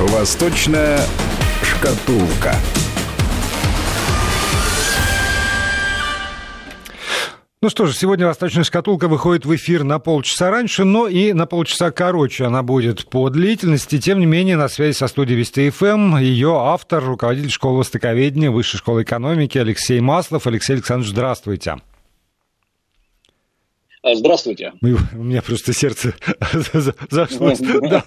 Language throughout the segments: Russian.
Восточная шкатулка. Ну что же, сегодня «Восточная шкатулка» выходит в эфир на полчаса раньше, но и на полчаса короче она будет по длительности. Тем не менее, на связи со студией Вести ФМ ее автор, руководитель школы востоковедения Высшей школы экономики Алексей Маслов. Алексей Александрович, здравствуйте. А, здравствуйте. У меня просто сердце зашло. Да.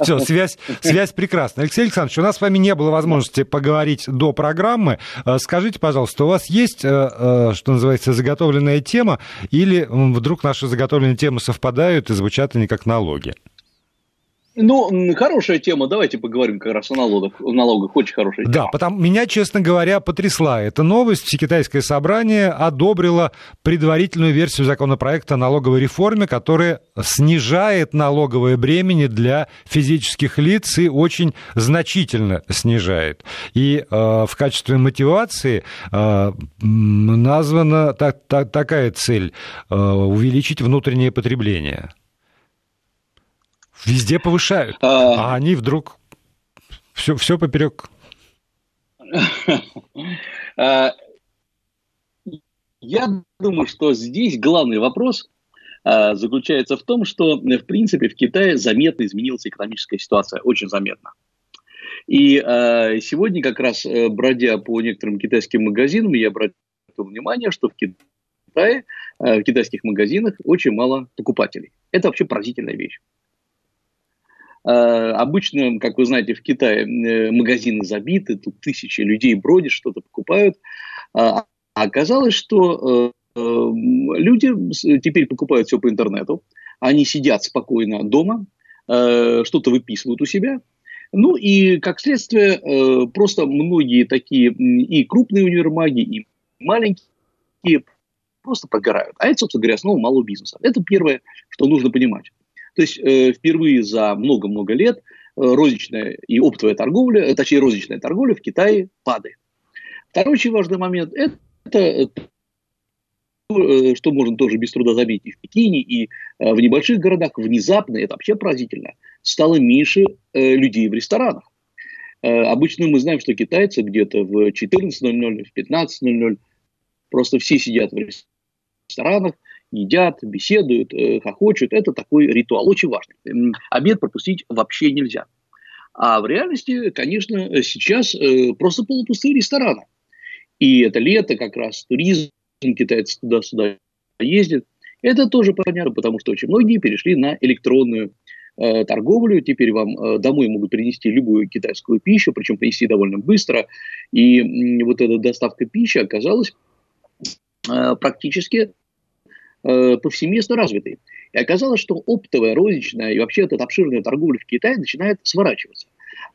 Все, связь, связь прекрасна. Алексей Александрович, у нас с вами не было возможности поговорить до программы. А, скажите, пожалуйста, у вас есть, э, э, что называется, заготовленная тема, или вдруг наши заготовленные темы совпадают и звучат они как налоги? Ну, хорошая тема. Давайте поговорим как раз о налогах. О налогах. Очень хорошая тема. Да, потому меня, честно говоря, потрясла эта новость. Всекитайское собрание одобрило предварительную версию законопроекта о налоговой реформе, которая снижает налоговое бремени для физических лиц и очень значительно снижает. И э, в качестве мотивации э, названа та, та, такая цель э, увеличить внутреннее потребление. Везде повышают, а, а они вдруг все, все поперек. А, я думаю, что здесь главный вопрос а, заключается в том, что, в принципе, в Китае заметно изменилась экономическая ситуация, очень заметно. И сегодня как раз, э, бродя по некоторым китайским магазинам, я обратил внимание, что в Китае, э, в китайских магазинах очень мало покупателей. Это вообще поразительная вещь. Э, обычно, как вы знаете, в Китае э, магазины забиты, тут тысячи людей бродят, что-то покупают. А, а оказалось, что э, люди теперь покупают все по интернету, они сидят спокойно дома, что-то выписывают у себя, ну и, как следствие, просто многие такие и крупные универмаги, и маленькие просто прогорают. А это, собственно говоря, основа малого бизнеса. Это первое, что нужно понимать. То есть э, впервые за много-много лет э, розничная и оптовая торговля, э, точнее розничная торговля в Китае падает. Второй очень важный момент – это что можно тоже без труда заметить и в Пекине, и в небольших городах, внезапно, это вообще поразительно, стало меньше людей в ресторанах. Обычно мы знаем, что китайцы где-то в 14.00, в 15.00 просто все сидят в ресторанах, едят, беседуют, э, хохочут. Это такой ритуал очень важный. Обед пропустить вообще нельзя. А в реальности, конечно, сейчас э, просто полупустые рестораны. И это лето как раз, туризм, китайцы туда-сюда ездят. Это тоже понятно, потому что очень многие перешли на электронную э, торговлю. Теперь вам э, домой могут принести любую китайскую пищу, причем принести довольно быстро. И э, вот эта доставка пищи оказалась э, практически Э, повсеместно развитой. И оказалось, что оптовая, розничная и вообще эта обширная торговля в Китае начинает сворачиваться.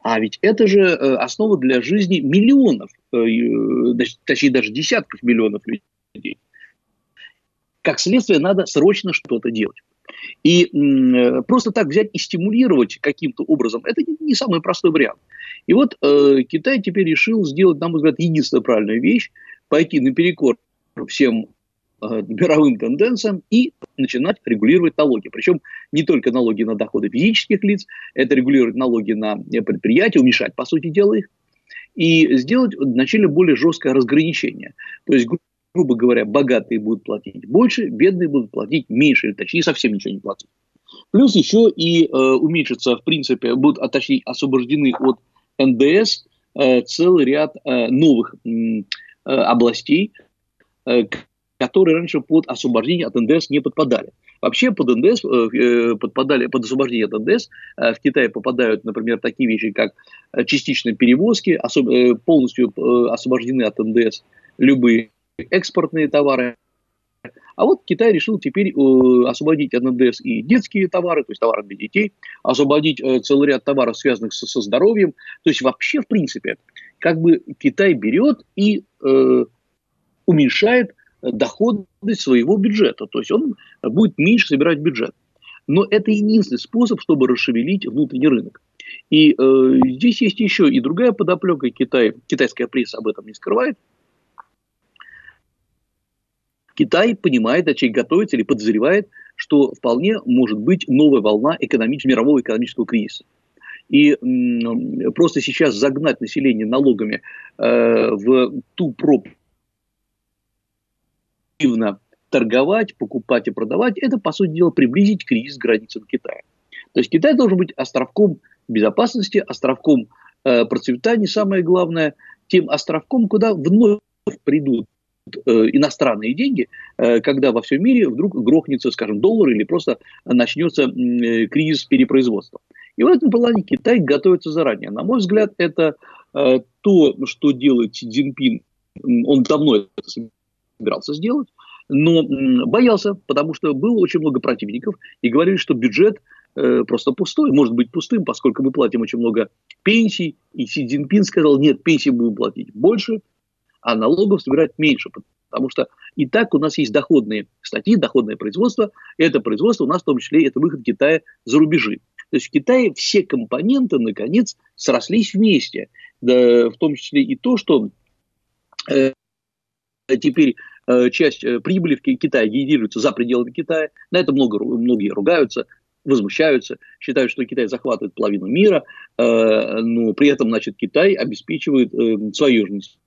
А ведь это же э, основа для жизни миллионов, э, точнее даже десятков миллионов людей. Как следствие, надо срочно что-то делать. И просто так взять и стимулировать каким-то образом, это не самый простой вариант. И вот Китай теперь решил сделать, на мой взгляд, единственную правильную вещь, пойти наперекор всем мировым тенденциям и начинать регулировать налоги. Причем не только налоги на доходы физических лиц, это регулировать налоги на предприятия, уменьшать, по сути дела, их, и сделать вначале более жесткое разграничение. То есть, грубо говоря, богатые будут платить больше, бедные будут платить меньше, или точнее совсем ничего не платить. Плюс еще и э, уменьшится, в принципе, будут, а точнее, освобождены от НДС э, целый ряд э, новых э, областей, э, которые раньше под освобождение от НДС не подпадали. Вообще под НДС э, э, подпадали, под освобождение от НДС э, в Китае попадают, например, такие вещи, как частичные перевозки, полностью освобождены от НДС любые экспортные товары. А вот Китай решил теперь освободить от НДС и детские товары, то есть товары для детей, освободить целый ряд товаров, связанных со, со здоровьем. То есть вообще, в принципе, как бы Китай берет и э, уменьшает доходы своего бюджета. То есть он будет меньше собирать бюджет. Но это единственный способ, чтобы расшевелить внутренний рынок. И э, здесь есть еще и другая подоплека. Китай, китайская пресса об этом не скрывает. Китай понимает, а человек готовится или подозревает, что вполне может быть новая волна экономич... мирового экономического кризиса. И просто сейчас загнать население налогами э, в ту пропасть, торговать, покупать и продавать, это, по сути дела, приблизить кризис границы Китая. То есть Китай должен быть островком безопасности, островком э, процветания, самое главное, тем островком, куда вновь придут э, иностранные деньги, э, когда во всем мире вдруг грохнется, скажем, доллар или просто начнется э, кризис перепроизводства. И в этом плане Китай готовится заранее. На мой взгляд, это э, то, что делает Си Цзиньпин, он давно это собирался сделать, но боялся, потому что было очень много противников, и говорили, что бюджет э, просто пустой, может быть пустым, поскольку мы платим очень много пенсий, и Си Цзиньпин сказал, нет, пенсии будем платить больше, а налогов собирать меньше, потому что и так у нас есть доходные статьи, доходное производство, это производство у нас в том числе это выход Китая за рубежи. То есть в Китае все компоненты, наконец, срослись вместе. Да, в том числе и то, что э, теперь часть э, прибыли в Китае генерируется за пределами Китая. На это много, многие ругаются, возмущаются, считают, что Китай захватывает половину мира, э, но при этом, значит, Китай обеспечивает э, свою жизнь.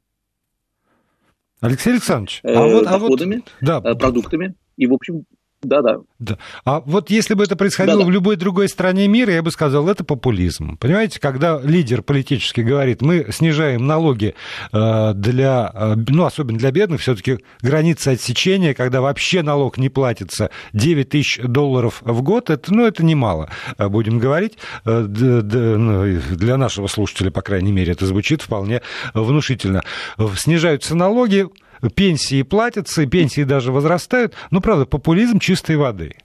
Алексей Александрович, а э, вот, а вот, да. продуктами. И, в общем, да, да. да. А вот если бы это происходило Да-да. в любой другой стране мира, я бы сказал, это популизм. Понимаете, когда лидер политический говорит, мы снижаем налоги э, для, э, ну, особенно для бедных, все-таки граница отсечения, когда вообще налог не платится 9 тысяч долларов в год, это, ну, это немало, э, будем говорить. Ну, для нашего слушателя, по крайней мере, это звучит вполне внушительно. Снижаются налоги, пенсии платятся, пенсии даже возрастают. Ну, правда, популизм чистой воды.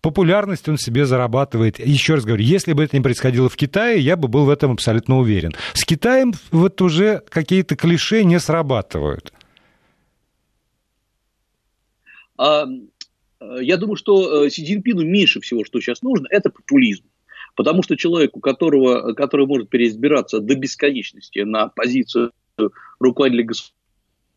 Популярность он себе зарабатывает. Еще раз говорю, если бы это не происходило в Китае, я бы был в этом абсолютно уверен. С Китаем вот уже какие-то клише не срабатывают. А, я думаю, что э, Си Цзиньпину меньше всего, что сейчас нужно, это популизм. Потому что человеку, которого, который может переизбираться до бесконечности на позицию руководителя государства,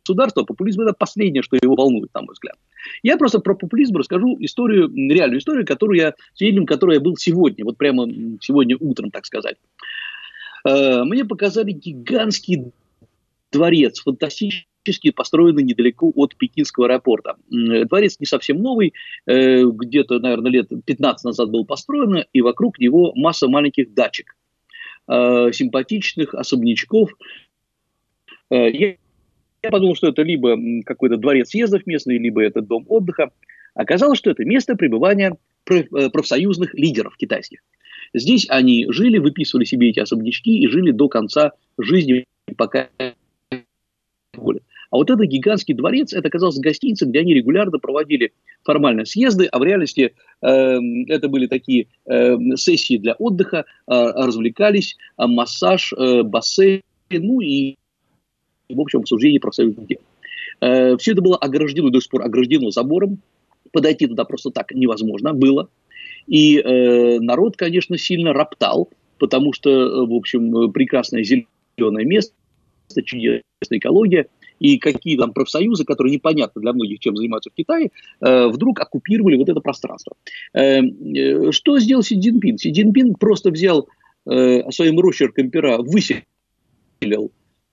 государства, популизм это последнее, что его волнует, на мой взгляд. Я просто про популизм расскажу историю, реальную историю, которую я, свидетелем которой я был сегодня, вот прямо сегодня утром, так сказать. Э, мне показали гигантский дворец, фантастически построенный недалеко от Пекинского аэропорта. Дворец не совсем новый, э, где-то, наверное, лет 15 назад был построен, и вокруг него масса маленьких дачек, э, симпатичных особнячков. Я подумал, что это либо какой-то дворец съездов местный, либо это дом отдыха. Оказалось, что это место пребывания э, профсоюзных лидеров китайских. Здесь они жили, выписывали себе эти особнячки и жили до конца жизни, пока волят. А вот этот гигантский дворец, это оказалось гостиница, где они регулярно проводили формально съезды, а в реальности э, это были такие э, сессии для отдыха, э, развлекались, э, массаж, э, бассейн, ну и в общем обсуждении профсоюзных дел. Э, Все это было ограждено, до сих пор ограждено забором, подойти туда просто так невозможно было. И э, народ, конечно, сильно роптал, потому что, э, в общем, прекрасное зеленое место, чудесная экология, и какие там профсоюзы, которые непонятно для многих, чем занимаются в Китае, вдруг оккупировали вот это пространство. Что сделал Си Цзиньпин? Си Цзиньпин просто взял своим росчерком пера, выселил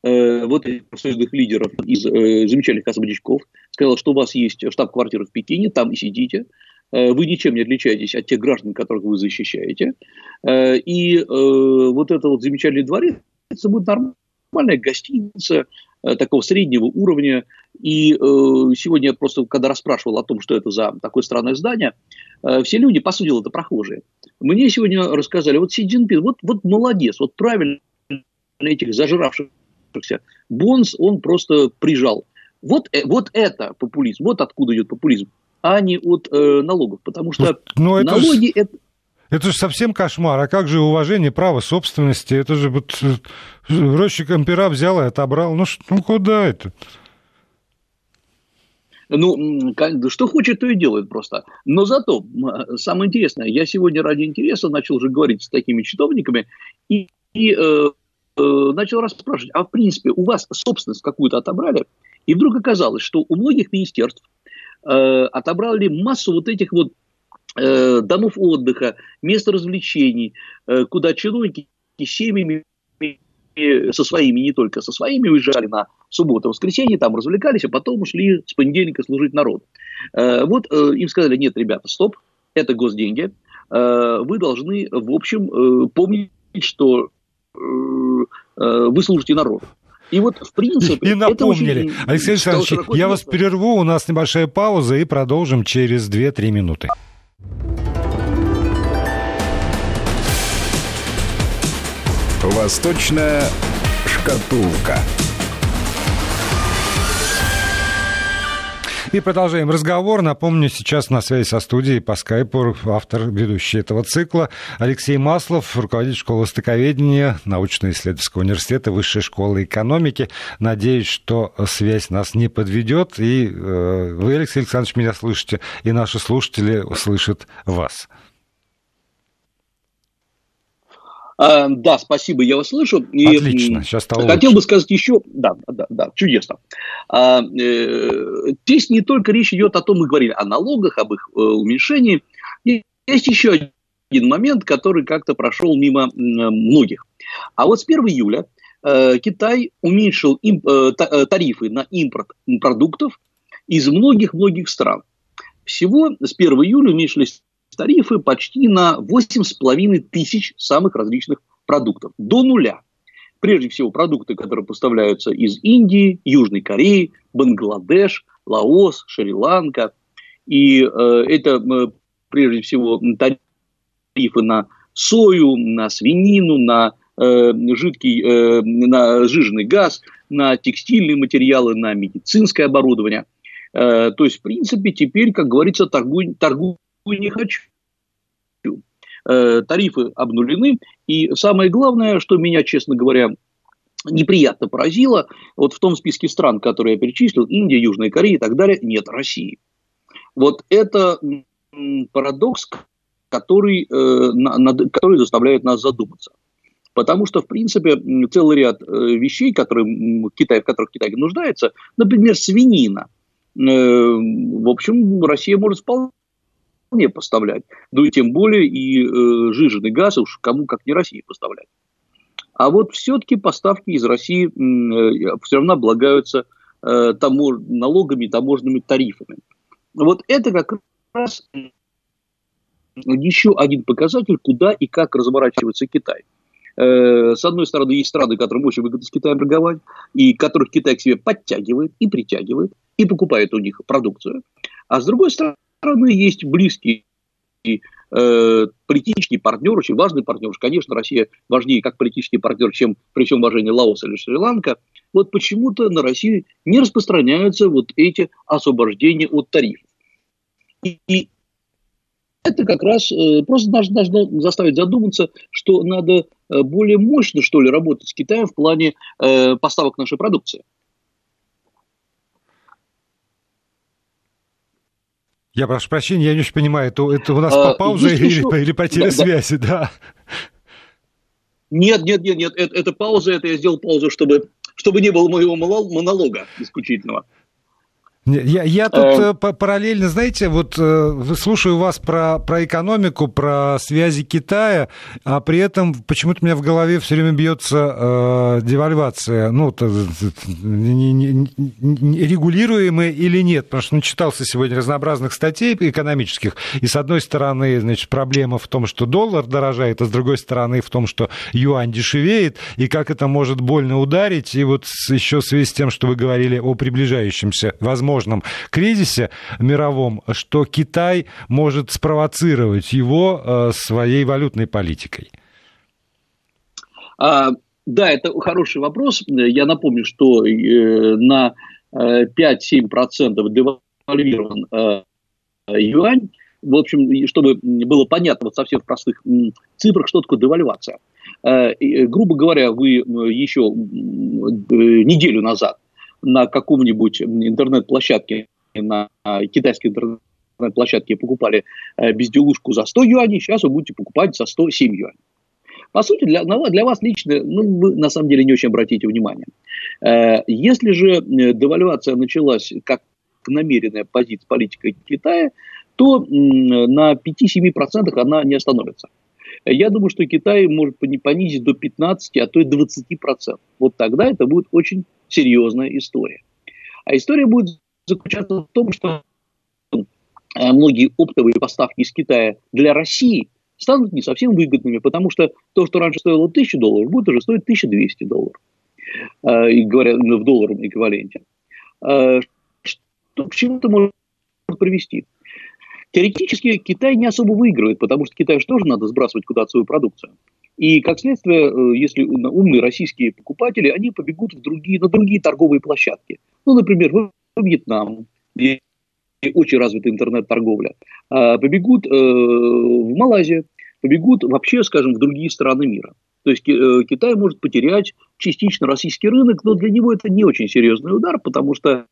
Э, вот этих профсоюзных лидеров из э, замечательных особнячков, сказал, что у вас есть штаб-квартира в Пекине, там и сидите, э, вы ничем не отличаетесь от тех граждан, которых вы защищаете, э, и э, вот это вот замечательный дворец, это будет нормальная гостиница такого среднего уровня, и э, сегодня я просто, когда расспрашивал о том, что это за такое странное здание, э, все люди, по сути, это прохожие. Мне сегодня рассказали, вот Си Цзиньпин, вот, вот молодец, вот правильно этих зажравших Бонс он просто прижал. Вот, э, вот это популизм, вот откуда идет популизм, а не от э, налогов, потому что ну, это налоги ж... это... Это же совсем кошмар. А как же уважение права собственности? Это же вот э, рощиком пера взял и отобрал. Ну, ну куда это? Ну, что хочет, то и делает просто. Но зато, самое интересное, я сегодня ради интереса начал уже говорить с такими чиновниками, и, и Э, начал расспрашивать, а в принципе у вас собственность какую-то отобрали? И вдруг оказалось, что у многих министерств э, отобрали массу вот этих вот э, домов отдыха, мест развлечений, э, куда чиновники семьями, со своими, не только со своими, уезжали на субботу, воскресенье, там развлекались, а потом ушли с понедельника служить народу. Э, вот э, им сказали, нет, ребята, стоп, это госденьги, э, вы должны, в общем, помнить, что вы служите народу. И вот, в принципе... И напомнили. Очень... Алексей Александрович, я вас перерву, у нас небольшая пауза, и продолжим через 2-3 минуты. Восточная шкатулка. И продолжаем разговор. Напомню, сейчас на связи со студией по скайпу автор, ведущий этого цикла Алексей Маслов, руководитель школы востоковедения научно-исследовательского университета Высшей школы экономики. Надеюсь, что связь нас не подведет, и э, вы, Алексей Александрович, меня слышите, и наши слушатели слышат вас. А, да, спасибо, я вас слышу. И Отлично, сейчас стало Хотел лучше. бы сказать еще, да, да, да, чудесно. А, э, здесь не только речь идет о том, мы говорили о налогах, об их э, уменьшении. Есть еще один момент, который как-то прошел мимо многих. А вот с 1 июля э, Китай уменьшил им, э, тарифы на импорт продуктов из многих-многих стран. Всего с 1 июля уменьшились тарифы почти на 8,5 тысяч самых различных продуктов. До нуля. Прежде всего, продукты, которые поставляются из Индии, Южной Кореи, Бангладеш, Лаос, Шри-Ланка. И э, это, э, прежде всего, тарифы на сою, на свинину, на э, жидкий, э, на жиженый газ, на текстильные материалы, на медицинское оборудование. Э, то есть, в принципе, теперь, как говорится, торгуй, торгуй не хочу. Э, тарифы обнулены. И самое главное, что меня, честно говоря, неприятно поразило, вот в том списке стран, которые я перечислил, Индия, Южная Корея и так далее, нет России. Вот это парадокс, который, э, который заставляет нас задуматься. Потому что, в принципе, целый ряд э, вещей, которые Китай, в которых Китай нуждается, например, свинина, в общем, Россия может вполне вполне поставлять. Ну и тем более и э, жиженый газ уж кому как не России поставлять. А вот все-таки поставки из России э, все равно облагаются э, тамож... налогами, таможенными тарифами. Вот это как раз еще один показатель, куда и как разворачивается Китай. Э, с одной стороны, есть страны, которым очень выгодно с Китаем торговать, и которых Китай к себе подтягивает и притягивает, и покупает у них продукцию. А с другой стороны, стороны, есть близкий э, политический партнер, очень важный партнер. Конечно, Россия важнее как политический партнер, чем при всем уважении Лаос или Шри-Ланка. Вот почему-то на Россию не распространяются вот эти освобождения от тарифов. И, это как раз э, просто должно, должно заставить задуматься, что надо э, более мощно, что ли, работать с Китаем в плане э, поставок нашей продукции. Я прошу прощения, я не очень понимаю, это, это у нас а, пауза или, еще... или потеря да, связи, да. да. Нет, нет, нет, нет, это, это пауза, это я сделал паузу, чтобы, чтобы не было моего монолога исключительного. Я, я тут э, э параллельно, знаете, вот э, слушаю вас про, про экономику, про связи Китая, а при этом почему-то у меня в голове все время бьется э, девальвация, ну, то, не, не, не, регулируемая или нет, потому что ну, читался сегодня разнообразных статей экономических, и с одной стороны, значит, проблема в том, что доллар дорожает, а с другой стороны в том, что юань дешевеет, и как это может больно ударить, и вот еще в связи с тем, что вы говорили о приближающемся, возможно, возможном кризисе мировом, что Китай может спровоцировать его э, своей валютной политикой? А, да, это хороший вопрос. Я напомню, что э, на 5-7% э, девальвирован юань. В общем, чтобы было понятно вот совсем в простых цифрах, что такое девальвация. Грубо говоря, вы еще неделю назад на каком-нибудь интернет-площадке, на китайской интернет-площадке покупали э, безделушку за 100 юаней, сейчас вы будете покупать за 107 юаней. По сути, для, для вас лично, ну, вы на самом деле не очень обратите внимание. Э, если же э, девальвация началась как намеренная позиция политика Китая, то на 5-7% она не остановится. Я думаю, что Китай может понизить до 15, а то и 20%. Вот тогда это будет очень серьезная история. А история будет заключаться в том, что э, многие оптовые поставки из Китая для России станут не совсем выгодными, потому что то, что раньше стоило 1000 долларов, будет уже стоить 1200 долларов, э, и говоря ну, в долларовом эквиваленте. Э, что, к чему это может привести? Теоретически Китай не особо выигрывает, потому что Китаю же тоже надо сбрасывать куда-то свою продукцию. И, как следствие, э, если умные российские покупатели, они побегут в другие, на другие торговые площадки. Ну, например, в Вьетнам, где очень развита интернет-торговля, а, побегут э, в Малайзию, побегут вообще, скажем, в другие страны мира. То есть э, Китай может потерять частично российский рынок, но для него это не очень серьезный удар, потому что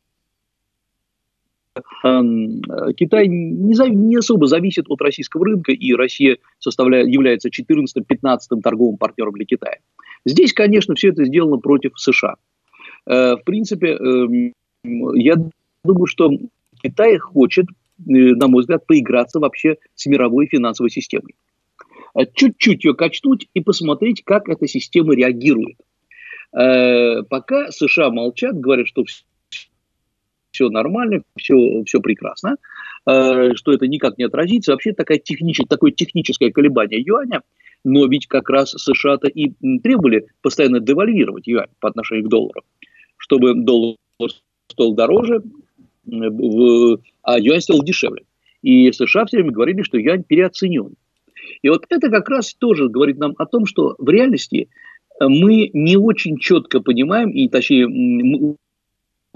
Китай не, не особо зависит от российского рынка, и Россия составляет, является 14-15 торговым партнером для Китая. Здесь, конечно, все это сделано против США. Э, в принципе, эм, я думаю, что Китай хочет, э, на мой взгляд, поиграться вообще с мировой финансовой системой. Э, чуть-чуть ее качнуть и посмотреть, как эта система реагирует. Пока США молчат, говорят, что все нормально, все, все прекрасно, э, что это никак не отразится. Вообще такая технич, такое техническое колебание юаня, но ведь как раз США-то и требовали постоянно девальвировать юань по отношению к доллару, чтобы доллар стоил дороже, а юань стал дешевле. И США все время говорили, что юань переоценен. И вот это как раз тоже говорит нам о том, что в реальности мы не очень четко понимаем, и точнее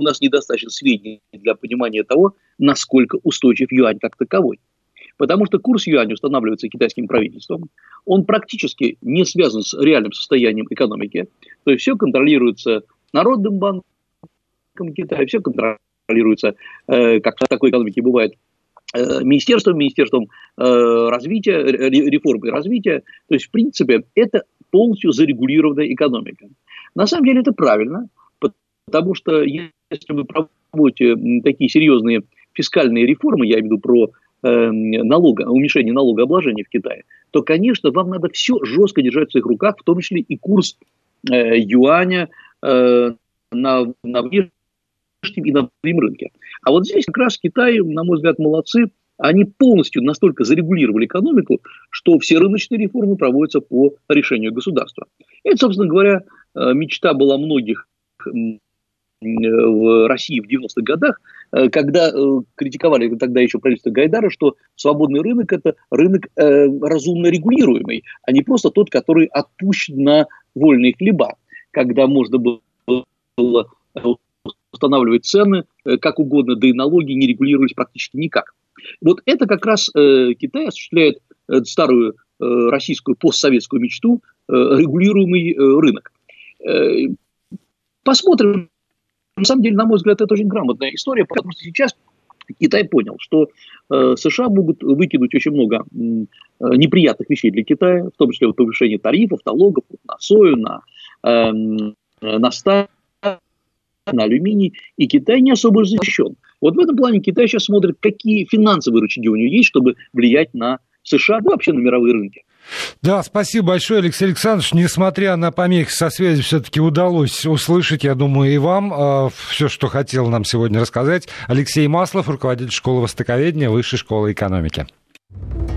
у нас недостаточно сведений для понимания того, насколько устойчив юань как таковой. Потому что курс юаня устанавливается китайским правительством, он практически не связан с реальным состоянием экономики, то есть все контролируется Народным банком Китая, все контролируется, э, как в такой экономике бывает, э, министерством, министерством э, развития, реформы развития. То есть, в принципе, это полностью зарегулированная экономика. На самом деле это правильно, потому что если вы проводите такие серьезные фискальные реформы, я имею в виду про э, налога, уменьшение налогообложения в Китае, то, конечно, вам надо все жестко держать в своих руках, в том числе и курс э, юаня э, на, на внешнем и на внутреннем рынке. А вот здесь как раз Китай, на мой взгляд, молодцы. Они полностью настолько зарегулировали экономику, что все рыночные реформы проводятся по решению государства. Это, собственно говоря, э, мечта была многих в России в 90-х годах, э, когда э, критиковали тогда еще правительство Гайдара, что свободный рынок – это рынок э, разумно регулируемый, а не просто тот, который отпущен на вольные хлеба, когда можно было устанавливать цены как угодно, да и налоги не регулировались практически никак. Вот это как раз Китай осуществляет старую российскую постсоветскую мечту регулируемый рынок. Посмотрим, на самом деле, на мой взгляд, это очень грамотная история, потому что сейчас Китай понял, что э, США могут выкинуть очень много э, неприятных вещей для Китая, в том числе вот повышение тарифов, налогов на сою, на, э, на сталь, на алюминий, и Китай не особо защищен. Вот в этом плане Китай сейчас смотрит, какие финансовые рычаги у него есть, чтобы влиять на США, да вообще на мировые рынки. Да, спасибо большое, Алексей Александрович. Несмотря на помехи со связью, все-таки удалось услышать, я думаю, и вам э, все, что хотел нам сегодня рассказать. Алексей Маслов, руководитель школы востоковедения Высшей школы экономики.